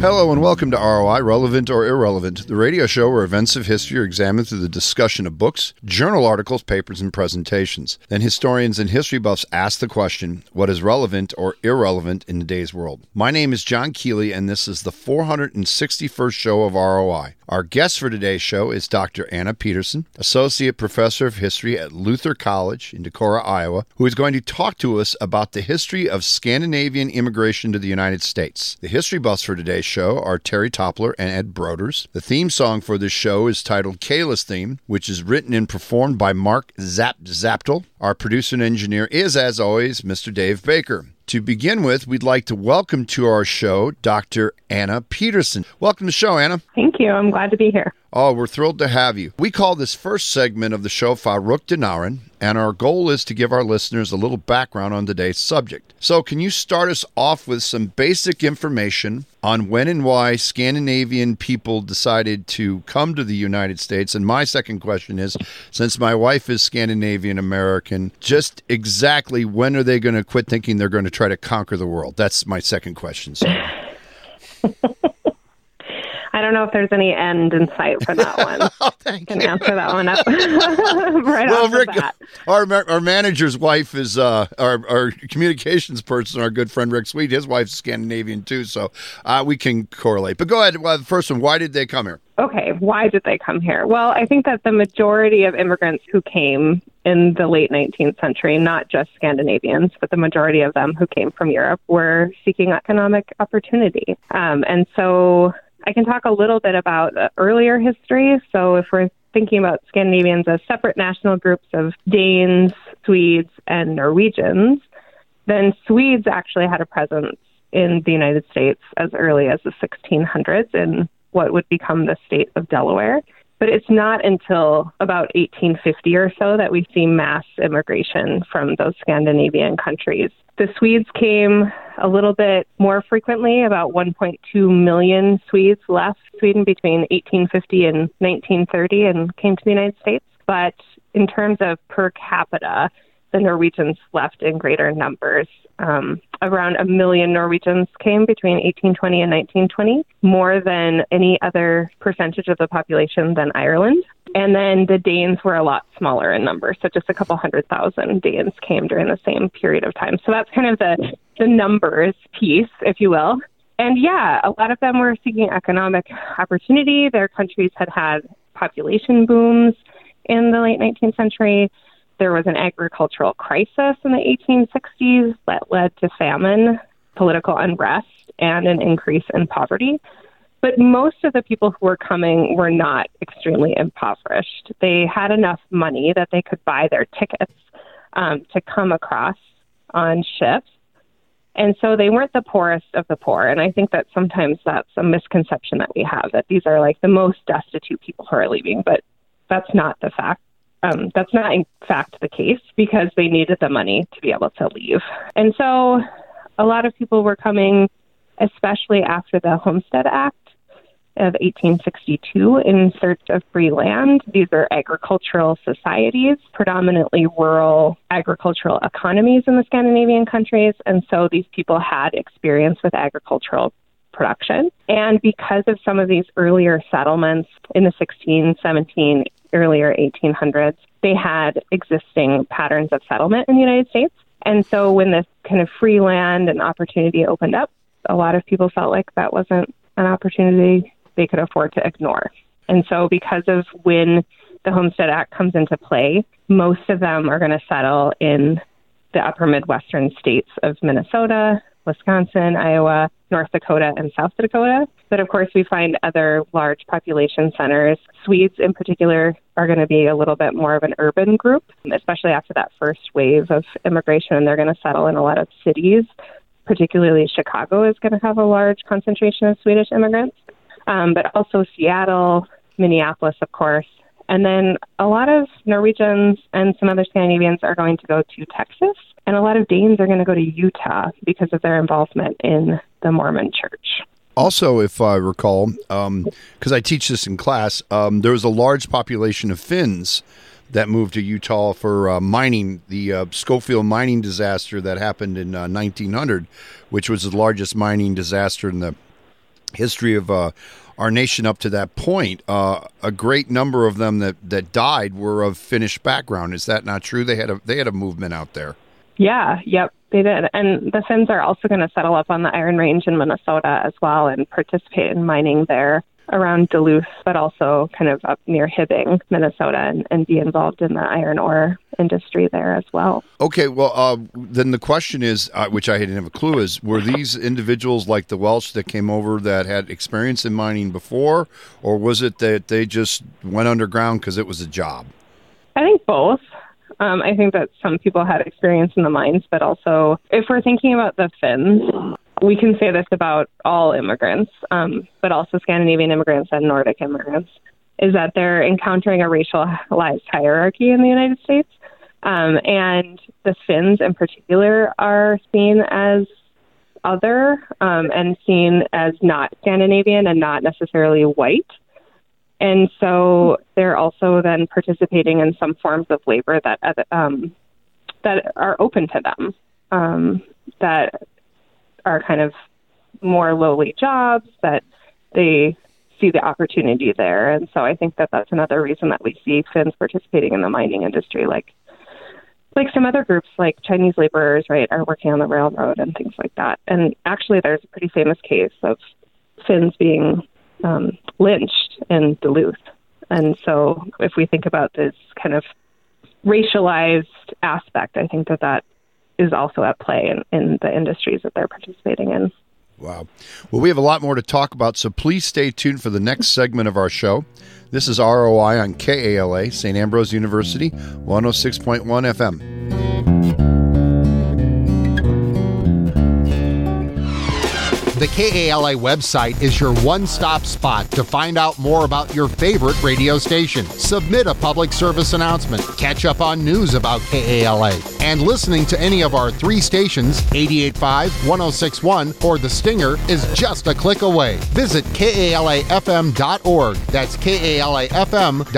Hello and welcome to ROI, Relevant or Irrelevant, the radio show where events of history are examined through the discussion of books, journal articles, papers, and presentations. Then historians and history buffs ask the question, what is relevant or irrelevant in today's world? My name is John Keeley, and this is the 461st show of ROI. Our guest for today's show is Dr. Anna Peterson, Associate Professor of History at Luther College in Decorah, Iowa, who is going to talk to us about the history of Scandinavian immigration to the United States. The history buffs for today's show are Terry Toppler and Ed Broders. The theme song for this show is titled Kayla's Theme, which is written and performed by Mark Zap Zaptel. Our producer and engineer is, as always, Mr. Dave Baker. To begin with, we'd like to welcome to our show Dr. Anna Peterson. Welcome to the show, Anna. Thank you. I'm glad to be here. Oh, we're thrilled to have you. We call this first segment of the show Faruk Dinaran, and our goal is to give our listeners a little background on today's subject. So, can you start us off with some basic information on when and why Scandinavian people decided to come to the United States? And my second question is since my wife is Scandinavian American, just exactly when are they going to quit thinking they're going to try to conquer the world? That's my second question. I don't know if there's any end in sight for that one. oh, thank Can you. answer that one up right well, off the bat. our our manager's wife is uh, our our communications person, our good friend Rick Sweet. His wife's Scandinavian too, so uh, we can correlate. But go ahead. Well, the first one. Why did they come here? Okay, why did they come here? Well, I think that the majority of immigrants who came in the late 19th century, not just Scandinavians, but the majority of them who came from Europe, were seeking economic opportunity. Um, and so I can talk a little bit about earlier history. So if we're thinking about Scandinavians as separate national groups of Danes, Swedes, and Norwegians, then Swedes actually had a presence in the United States as early as the 1600s in what would become the state of Delaware. But it's not until about 1850 or so that we see mass immigration from those Scandinavian countries. The Swedes came a little bit more frequently. About 1.2 million Swedes left Sweden between 1850 and 1930 and came to the United States. But in terms of per capita, the Norwegians left in greater numbers. Um, around a million Norwegians came between 1820 and 1920, more than any other percentage of the population than Ireland. And then the Danes were a lot smaller in number, so just a couple hundred thousand Danes came during the same period of time. So that's kind of the, the numbers piece, if you will. And yeah, a lot of them were seeking economic opportunity. Their countries had had population booms in the late 19th century. There was an agricultural crisis in the 1860s that led to famine, political unrest, and an increase in poverty. But most of the people who were coming were not extremely impoverished. They had enough money that they could buy their tickets um, to come across on ships. And so they weren't the poorest of the poor. And I think that sometimes that's a misconception that we have that these are like the most destitute people who are leaving, but that's not the fact. Um, that's not in fact the case because they needed the money to be able to leave. And so a lot of people were coming, especially after the Homestead Act of 1862 in search of free land. These are agricultural societies, predominantly rural agricultural economies in the Scandinavian countries. And so these people had experience with agricultural production. And because of some of these earlier settlements in the 16, 17, earlier 1800s, they had existing patterns of settlement in the United States. And so when this kind of free land and opportunity opened up, a lot of people felt like that wasn't an opportunity they could afford to ignore. And so because of when the Homestead Act comes into play, most of them are going to settle in the upper Midwestern states of Minnesota, Wisconsin, Iowa, North Dakota, and South Dakota. But of course, we find other large population centers. Swedes, in particular, are going to be a little bit more of an urban group, especially after that first wave of immigration. They're going to settle in a lot of cities. Particularly, Chicago is going to have a large concentration of Swedish immigrants, um, but also Seattle, Minneapolis, of course. And then a lot of Norwegians and some other Scandinavians are going to go to Texas, and a lot of Danes are going to go to Utah because of their involvement in the Mormon church. Also, if I recall, because I teach this in class, um, there was a large population of Finns that moved to Utah for uh, mining. The uh, Scofield mining disaster that happened in uh, 1900, which was the largest mining disaster in the history of uh, our nation up to that point, uh, a great number of them that, that died were of Finnish background. Is that not true? They had a they had a movement out there. Yeah, yep, they did. And the Finns are also going to settle up on the Iron Range in Minnesota as well and participate in mining there around Duluth, but also kind of up near Hibbing, Minnesota, and, and be involved in the iron ore industry there as well. Okay, well, uh, then the question is, uh, which I didn't have a clue, is were these individuals like the Welsh that came over that had experience in mining before, or was it that they just went underground because it was a job? I think both. Um, I think that some people had experience in the mines, but also if we're thinking about the Finns, we can say this about all immigrants, um, but also Scandinavian immigrants and Nordic immigrants, is that they're encountering a racialized hierarchy in the United States. Um, and the Finns in particular are seen as other um, and seen as not Scandinavian and not necessarily white. And so they're also then participating in some forms of labor that um, that are open to them, um, that are kind of more lowly jobs that they see the opportunity there. And so I think that that's another reason that we see Finns participating in the mining industry, like like some other groups like Chinese laborers, right, are working on the railroad and things like that. And actually, there's a pretty famous case of Finns being um, lynched in Duluth. And so, if we think about this kind of racialized aspect, I think that that is also at play in, in the industries that they're participating in. Wow. Well, we have a lot more to talk about, so please stay tuned for the next segment of our show. This is ROI on KALA, St. Ambrose University, 106.1 FM. The KALA website is your one stop spot to find out more about your favorite radio station. Submit a public service announcement, catch up on news about KALA, and listening to any of our three stations 885, 1061, or The Stinger is just a click away. Visit KALAFM.org. That's KALAFM.org.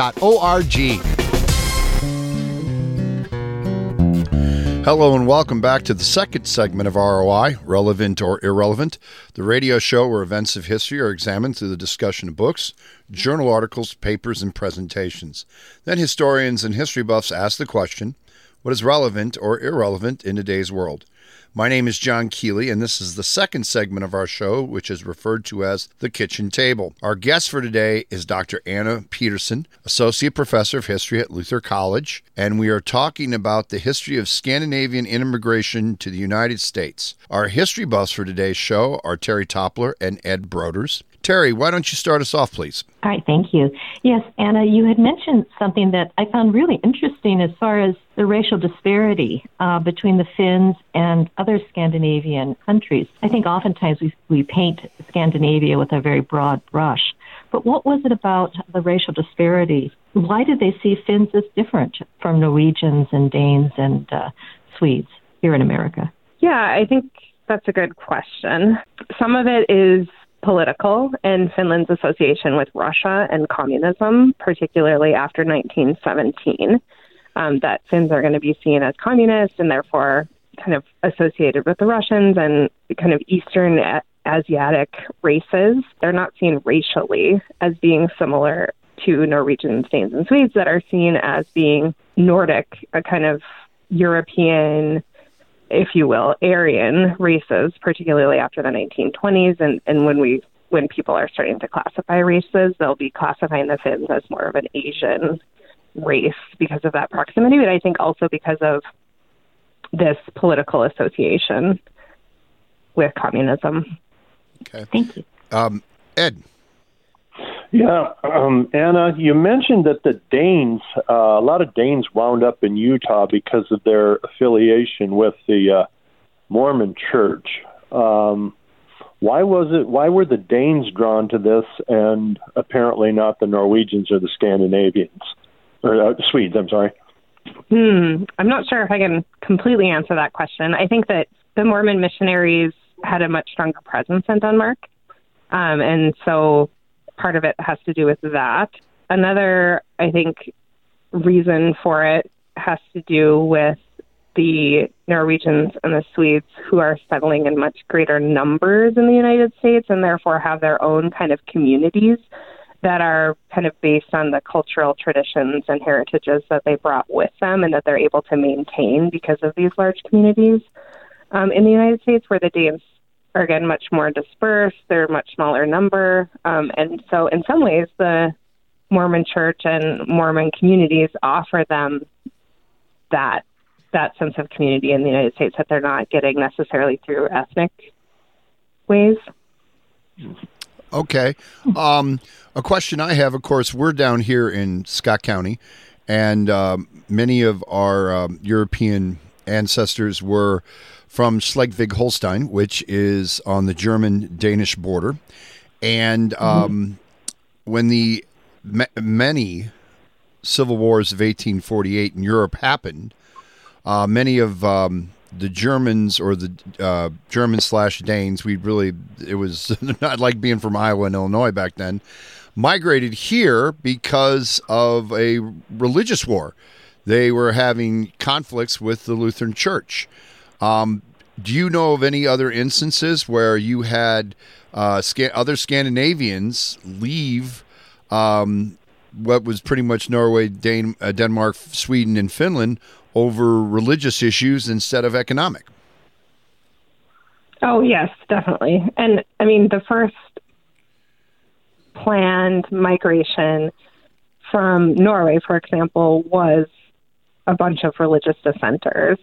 Hello and welcome back to the second segment of ROI, Relevant or Irrelevant, the radio show where events of history are examined through the discussion of books, journal articles, papers, and presentations. Then historians and history buffs ask the question what is relevant or irrelevant in today's world? My name is John Keeley, and this is the second segment of our show, which is referred to as the kitchen table. Our guest for today is Dr. Anna Peterson, Associate Professor of History at Luther College, and we are talking about the history of Scandinavian immigration to the United States. Our history buffs for today's show are Terry Toppler and Ed Broders. Terry, why don't you start us off, please? All right, thank you. Yes, Anna, you had mentioned something that I found really interesting as far as the racial disparity uh, between the Finns and other Scandinavian countries. I think oftentimes we, we paint Scandinavia with a very broad brush. But what was it about the racial disparity? Why did they see Finns as different from Norwegians and Danes and uh, Swedes here in America? Yeah, I think that's a good question. Some of it is political and Finland's association with Russia and communism, particularly after 1917, um, that Finns are going to be seen as communists and therefore kind of associated with the Russians and kind of Eastern Asiatic races. They're not seen racially as being similar to Norwegians, Danes, and Swedes that are seen as being Nordic, a kind of European if you will, Aryan races, particularly after the 1920s, and, and when we when people are starting to classify races, they'll be classifying the Finns as more of an Asian race because of that proximity, but I think also because of this political association with communism. Okay. Thank you. Um, Ed. Yeah, um, Anna, you mentioned that the Danes, uh, a lot of Danes wound up in Utah because of their affiliation with the uh, Mormon Church. Um, why was it? Why were the Danes drawn to this, and apparently not the Norwegians or the Scandinavians or uh, Swedes? I'm sorry. Hmm. I'm not sure if I can completely answer that question. I think that the Mormon missionaries had a much stronger presence in Denmark, um, and so part of it has to do with that. Another, I think, reason for it has to do with the Norwegians and the Swedes who are settling in much greater numbers in the United States and therefore have their own kind of communities that are kind of based on the cultural traditions and heritages that they brought with them and that they're able to maintain because of these large communities. Um, in the United States, where the Danes are again much more dispersed, they're a much smaller number, um, and so in some ways, the Mormon Church and Mormon communities offer them that that sense of community in the United States that they're not getting necessarily through ethnic ways. Okay. Um, a question I have, of course, we're down here in Scott County, and um, many of our um, European ancestors were from Schleswig Holstein, which is on the German Danish border. And um, mm-hmm. when the ma- many civil wars of 1848 in Europe happened, uh, many of um, the Germans or the uh, German slash Danes, we really it was not like being from Iowa and Illinois back then. Migrated here because of a religious war. They were having conflicts with the Lutheran Church. Um, do you know of any other instances where you had uh, other Scandinavians leave um, what was pretty much Norway, Dan- uh, Denmark, Sweden, and Finland over religious issues instead of economic. Oh, yes, definitely. And I mean, the first planned migration from Norway, for example, was a bunch of religious dissenters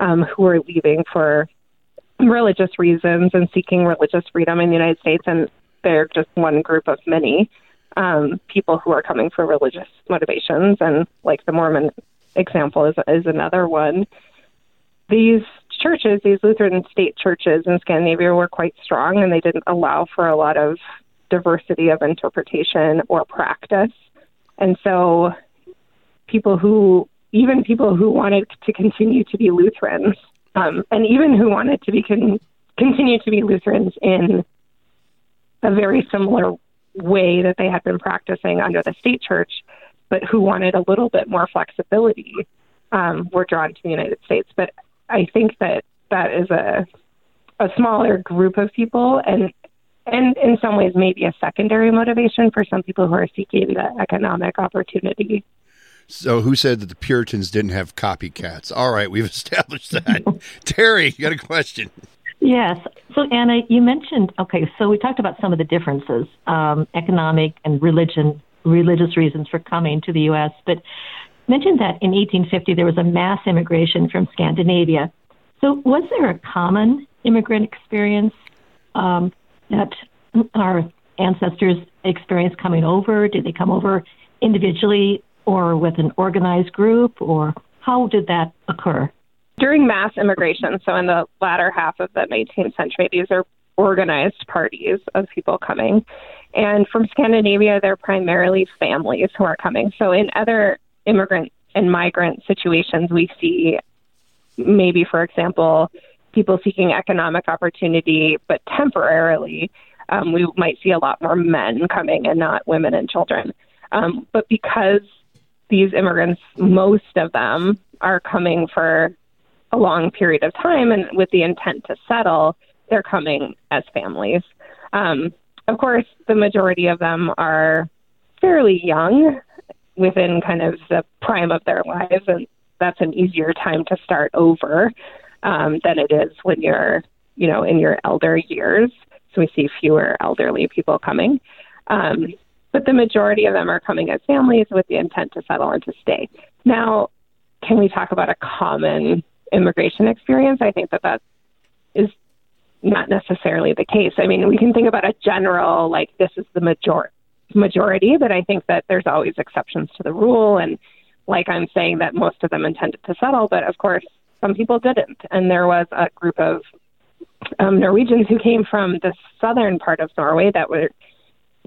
um, who are leaving for religious reasons and seeking religious freedom in the United States. And they're just one group of many um, people who are coming for religious motivations. And like the Mormon example is, is another one. These churches, these Lutheran state churches in Scandinavia, were quite strong, and they didn't allow for a lot of diversity of interpretation or practice. And so, people who, even people who wanted to continue to be Lutherans, um, and even who wanted to be con- continue to be Lutherans in a very similar way that they had been practicing under the state church, but who wanted a little bit more flexibility um, were drawn to the United States. But I think that that is a a smaller group of people, and and in some ways maybe a secondary motivation for some people who are seeking the economic opportunity. So, who said that the Puritans didn't have copycats? All right, we've established that. Terry, you got a question? Yes. So, Anna, you mentioned okay. So we talked about some of the differences, um, economic and religion religious reasons for coming to the U.S., but mentioned that in 1850 there was a mass immigration from Scandinavia. So, was there a common immigrant experience um, that our ancestors experienced coming over? Did they come over individually or with an organized group, or how did that occur? During mass immigration, so in the latter half of the 19th century, these are organized parties of people coming. And from Scandinavia, they're primarily families who are coming. So in other immigrant and migrant situations, we see maybe, for example, people seeking economic opportunity, but temporarily, um, we might see a lot more men coming and not women and children. Um, but because these immigrants, most of them are coming for a long period of time and with the intent to settle, they're coming as families. Um, of course, the majority of them are fairly young, within kind of the prime of their lives, and that's an easier time to start over um, than it is when you're, you know, in your elder years. So we see fewer elderly people coming. Um, but the majority of them are coming as families with the intent to settle and to stay. Now, can we talk about a common immigration experience? I think that that is not necessarily the case. I mean, we can think about a general, like, this is the major- majority, but I think that there's always exceptions to the rule. And like I'm saying, that most of them intended to settle, but of course, some people didn't. And there was a group of um, Norwegians who came from the southern part of Norway that were,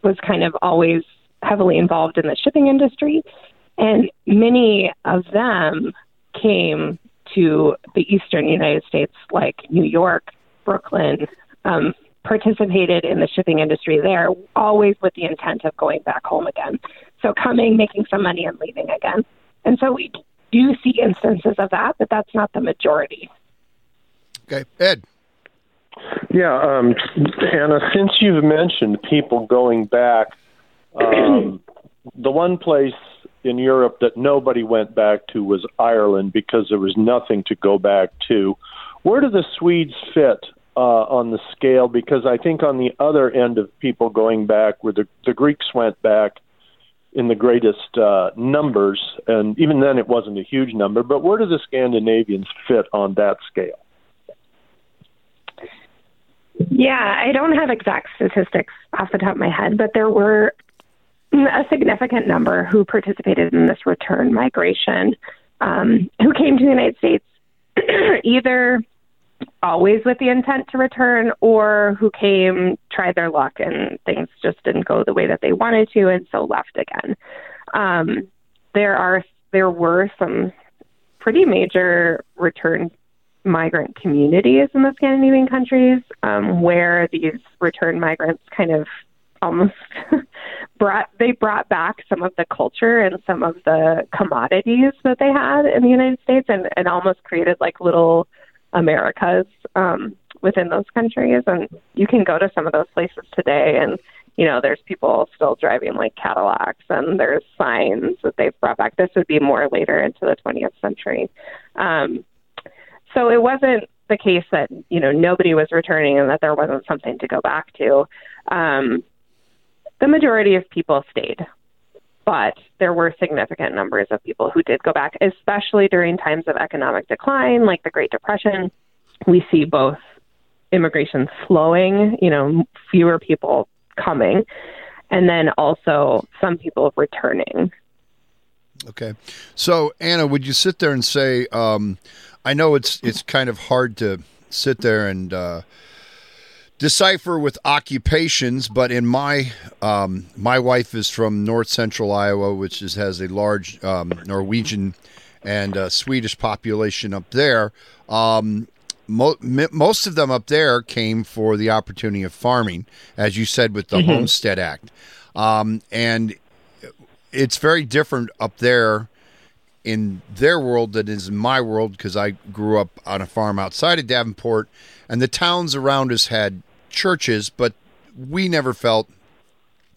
was kind of always heavily involved in the shipping industry. And many of them came to the eastern United States, like New York, Brooklyn, um, participated in the shipping industry there, always with the intent of going back home again. So coming, making some money, and leaving again. And so we do see instances of that, but that's not the majority. Okay, Ed. Yeah, um, Anna, since you've mentioned people going back, um, the one place in Europe that nobody went back to was Ireland because there was nothing to go back to. Where do the Swedes fit uh, on the scale? Because I think on the other end of people going back, where the, the Greeks went back in the greatest uh, numbers, and even then it wasn't a huge number, but where do the Scandinavians fit on that scale? Yeah, I don't have exact statistics off the top of my head, but there were a significant number who participated in this return migration um, who came to the United States either always with the intent to return or who came, tried their luck, and things just didn't go the way that they wanted to, and so left again. Um, there are there were some pretty major return migrant communities in the Scandinavian countries um, where these return migrants kind of almost brought they brought back some of the culture and some of the commodities that they had in the United States and, and almost created like little Americas um, within those countries. And you can go to some of those places today and you know there's people still driving like Cadillacs and there's signs that they've brought back. This would be more later into the 20th century. Um, so it wasn't the case that you know nobody was returning and that there wasn't something to go back to. Um, the majority of people stayed, but there were significant numbers of people who did go back, especially during times of economic decline, like the Great Depression. We see both immigration slowing, you know, fewer people coming, and then also some people returning. Okay, so Anna, would you sit there and say? Um, I know it's it's kind of hard to sit there and uh, decipher with occupations, but in my um, my wife is from north central Iowa, which is, has a large um, Norwegian and uh, Swedish population up there. Um, mo- most of them up there came for the opportunity of farming, as you said with the mm-hmm. Homestead Act, um, and it's very different up there in their world than is in my world because I grew up on a farm outside of Davenport, and the towns around us had churches, but we never felt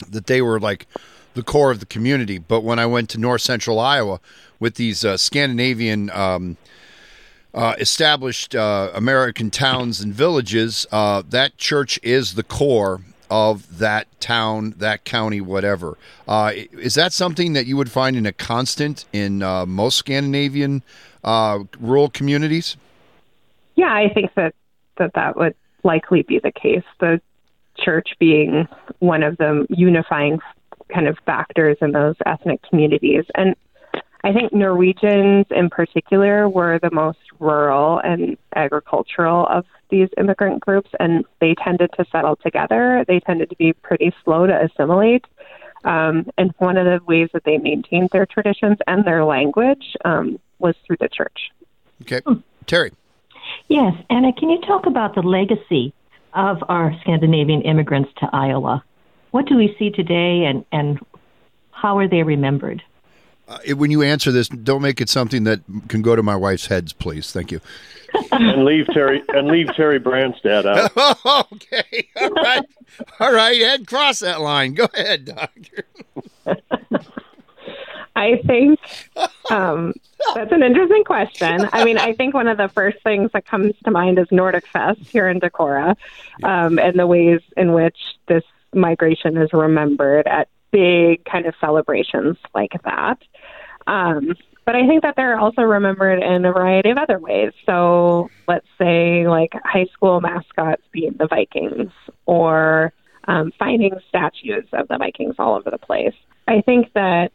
that they were like the core of the community. But when I went to north central Iowa with these uh, Scandinavian um, uh, established uh, American towns and villages, uh, that church is the core of that town, that county, whatever. Uh, is that something that you would find in a constant in uh, most Scandinavian uh, rural communities? Yeah, I think that, that that would likely be the case. The church being one of the unifying kind of factors in those ethnic communities. And I think Norwegians in particular were the most rural and agricultural of these immigrant groups, and they tended to settle together. They tended to be pretty slow to assimilate. Um, and one of the ways that they maintained their traditions and their language um, was through the church. Okay. Hmm. Terry. Yes. Anna, can you talk about the legacy of our Scandinavian immigrants to Iowa? What do we see today, and, and how are they remembered? Uh, when you answer this, don't make it something that can go to my wife's heads, please. Thank you. and leave Terry and leave Terry Branstad out. okay, all right, all right. Ed, cross that line. Go ahead, doctor. I think um, that's an interesting question. I mean, I think one of the first things that comes to mind is Nordic Fest here in Decorah, um, and the ways in which this migration is remembered at big kind of celebrations like that. Um, but I think that they're also remembered in a variety of other ways. So let's say like high school mascots being the Vikings or um, finding statues of the Vikings all over the place. I think that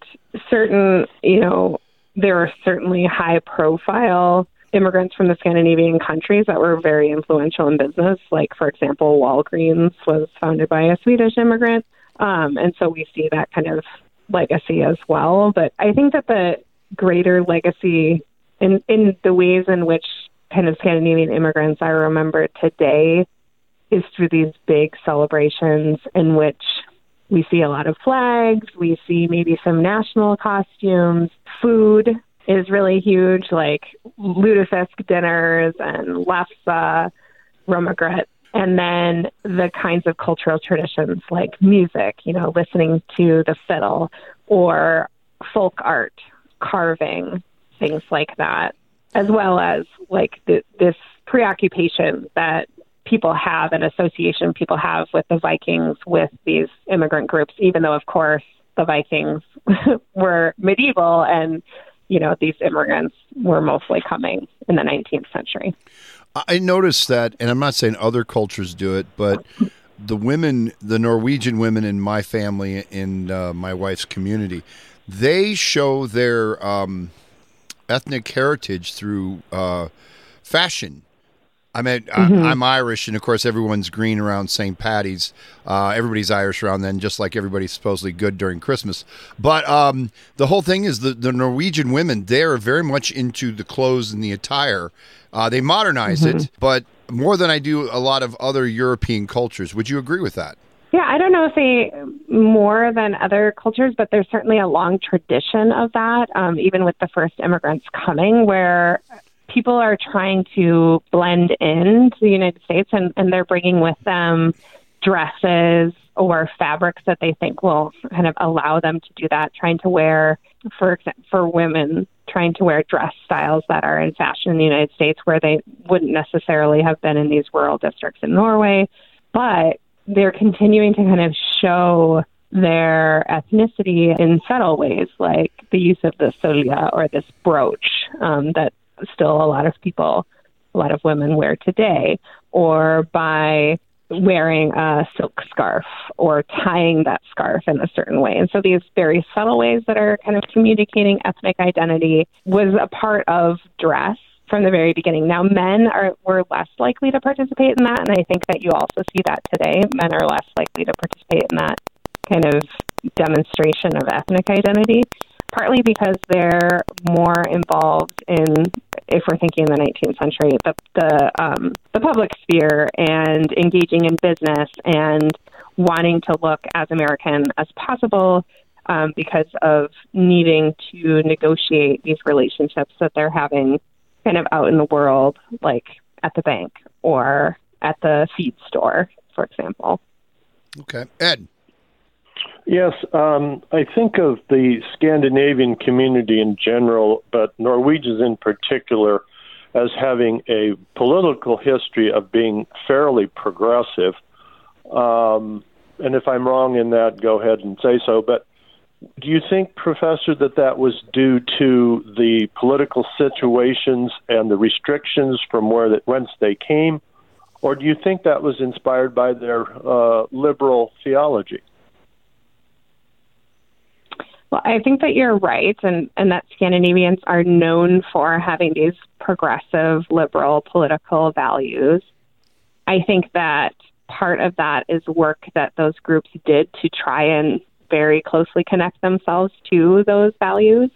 certain, you know, there are certainly high profile immigrants from the Scandinavian countries that were very influential in business. Like, for example, Walgreens was founded by a Swedish immigrant. Um, and so we see that kind of legacy as well. But I think that the greater legacy in in the ways in which kind of Scandinavian immigrants are remembered today is through these big celebrations in which we see a lot of flags, we see maybe some national costumes, food, is really huge, like lutefisk dinners and lefse, rømmegrøt, and then the kinds of cultural traditions like music, you know, listening to the fiddle or folk art, carving, things like that, as well as like the, this preoccupation that people have and association people have with the Vikings with these immigrant groups, even though, of course, the Vikings were medieval and, you know, these immigrants were mostly coming in the 19th century. I noticed that, and I'm not saying other cultures do it, but the women, the Norwegian women in my family, in uh, my wife's community, they show their um, ethnic heritage through uh, fashion. I mean, mm-hmm. I, am Irish, and of course, everyone's green around St. Patty's. Uh, everybody's Irish around then, just like everybody's supposedly good during Christmas. But um, the whole thing is the, the Norwegian women, they're very much into the clothes and the attire. Uh, they modernize mm-hmm. it, but more than I do a lot of other European cultures. Would you agree with that? Yeah, I don't know if they more than other cultures, but there's certainly a long tradition of that, um, even with the first immigrants coming, where people are trying to blend in to the United States and, and they're bringing with them dresses or fabrics that they think will kind of allow them to do that, trying to wear, for for women, trying to wear dress styles that are in fashion in the United States where they wouldn't necessarily have been in these rural districts in Norway. But they're continuing to kind of show their ethnicity in subtle ways, like the use of the sølje or this brooch um, that still a lot of people, a lot of women wear today, or by wearing a silk scarf or tying that scarf in a certain way. And so these very subtle ways that are kind of communicating ethnic identity was a part of dress from the very beginning. Now, men are were less likely to participate in that, and I think that you also see that today. Men are less likely to participate in that kind of demonstration of ethnic identity, partly because they're more involved in, if we're thinking in the 19th century, the the um, the public sphere and engaging in business and wanting to look as American as possible. Um, because of needing to negotiate these relationships that they're having kind of out in the world, like at the bank or at the feed store, for example. Okay. Ed. Yes, um, I think of the Scandinavian community in general, but Norwegians in particular, as having a political history of being fairly progressive. Um, and if I'm wrong in that, go ahead and say so. But do you think, Professor, that that was due to the political situations and the restrictions from where that whence they came, or do you think that was inspired by their uh, liberal theology? Well, I think that you're right, and, and that Scandinavians are known for having these progressive, liberal political values. I think that part of that is work that those groups did to try and very closely connect themselves to those values.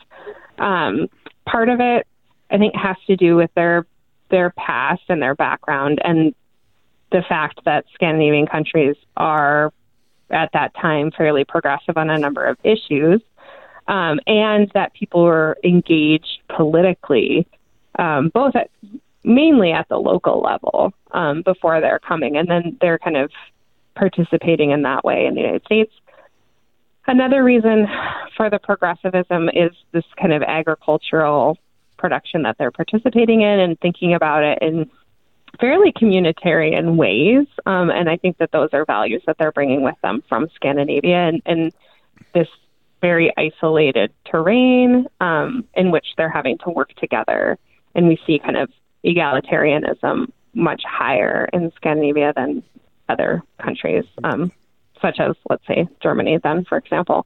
Um, part of it, I think, has to do with their their past and their background, and the fact that Scandinavian countries are at that time fairly progressive on a number of issues, um, and that people were engaged politically, um, both at mainly at the local level um, before they're coming, and then they're kind of participating in that way in the United States. Another reason for the progressivism is this kind of agricultural production that they're participating in and thinking about it in fairly communitarian ways. Um, and I think that those are values that they're bringing with them from Scandinavia and, and this very isolated terrain um, in which they're having to work together. And we see kind of egalitarianism much higher in Scandinavia than other countries. Um, such as, let's say, Germany, then, for example.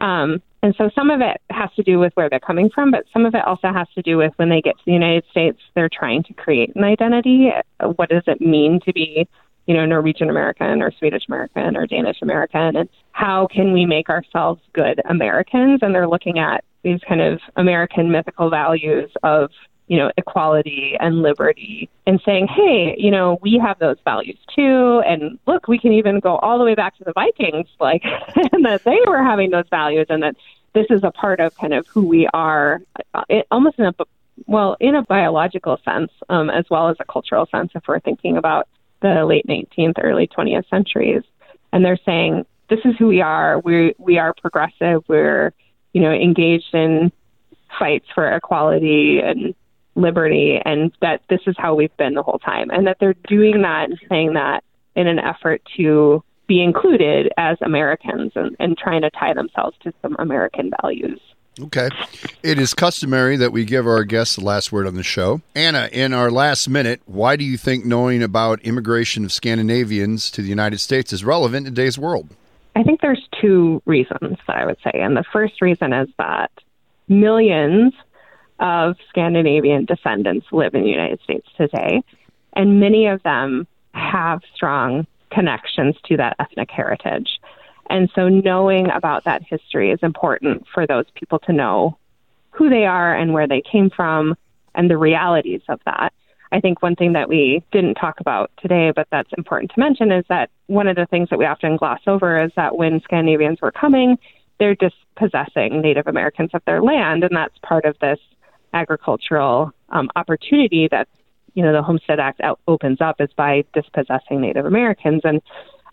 Um, and so some of it has to do with where they're coming from, but some of it also has to do with when they get to the United States, they're trying to create an identity. What does it mean to be, you know, Norwegian American or Swedish American or Danish American? And how can we make ourselves good Americans? And they're looking at these kind of American mythical values of you know, equality and liberty and saying, hey, you know, we have those values too. And look, we can even go all the way back to the Vikings, like, and that they were having those values and that this is a part of kind of who we are, uh, it, almost in a well, in a biological sense, um, as well as a cultural sense, if we're thinking about the late 19th, early 20th centuries. And they're saying, this is who we are. We we are progressive. We're, you know, engaged in fights for equality and liberty, and that this is how we've been the whole time. And that they're doing that and saying that in an effort to be included as Americans and, and trying to tie themselves to some American values. Okay. It is customary that we give our guests the last word on the show. Anna, in our last minute, why do you think knowing about immigration of Scandinavians to the United States is relevant in today's world? I think there's two reasons that I would say. And the first reason is that millions of Scandinavian descendants live in the United States today, and many of them have strong connections to that ethnic heritage. And so knowing about that history is important for those people to know who they are and where they came from and the realities of that. I think one thing that we didn't talk about today, but that's important to mention, is that one of the things that we often gloss over is that when Scandinavians were coming, they're dispossessing Native Americans of their land, and that's part of this agricultural um, opportunity that you know the Homestead Act opens up is by dispossessing Native Americans, and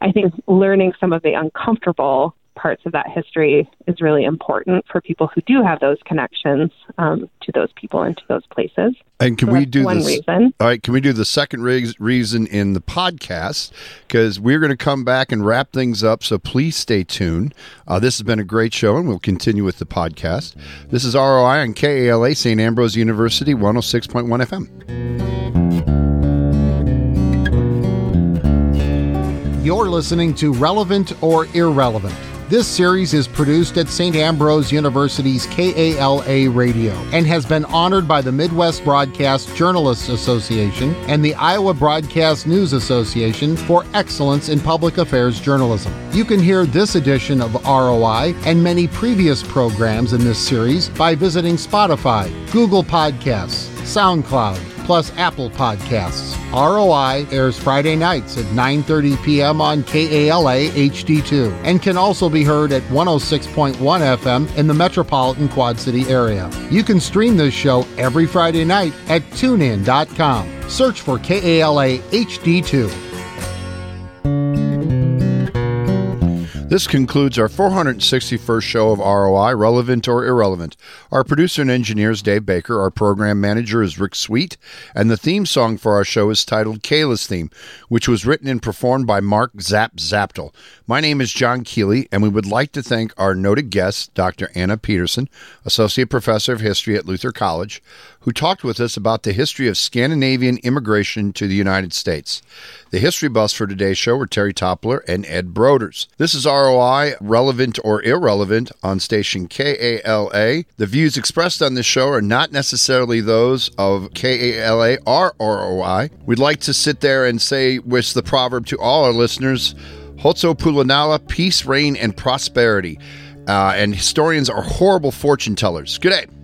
I think learning some of the uncomfortable parts of that history is really important for people who do have those connections um, to those people and to those places. And can so we do one this? reason? All right, can we do the second re- reason in the podcast? Because we're going to come back and wrap things up. So please stay tuned. Uh, this has been a great show, and we'll continue with the podcast. This is ROI on KALA St. Ambrose University, 106.1 FM. You're listening to Relevant or Irrelevant. This series is produced at St. Ambrose University's KALA Radio and has been honored by the Midwest Broadcast Journalists Association and the Iowa Broadcast News Association for excellence in public affairs journalism. You can hear this edition of ROI and many previous programs in this series by visiting Spotify, Google Podcasts, SoundCloud, plus Apple Podcasts. ROI airs Friday nights at 9:30 p.m. on KALA HD2 and can also be heard at 106.1 FM in the metropolitan Quad City area. You can stream this show every Friday night at tunein.com. Search for KALA HD2. This concludes our 461st show of ROI, Relevant or Irrelevant. Our producer and engineer is Dave Baker. Our program manager is Rick Sweet. And the theme song for our show is titled Kayla's Theme, which was written and performed by Mark Zap Zaptel. My name is John Keeley, and we would like to thank our noted guest, Dr. Anna Peterson, Associate Professor of History at Luther College, who talked with us about the history of Scandinavian immigration to the United States. The history buffs for today's show were Terry Toppler and Ed Broders. This is ROI, relevant or irrelevant, on station KALA. The views expressed on this show are not necessarily those of KALA or ROI. We'd like to sit there and say, with the proverb to all our listeners, Khotso Pula Nala, peace, reign, and prosperity. Uh, and historians are horrible fortune tellers. Good day.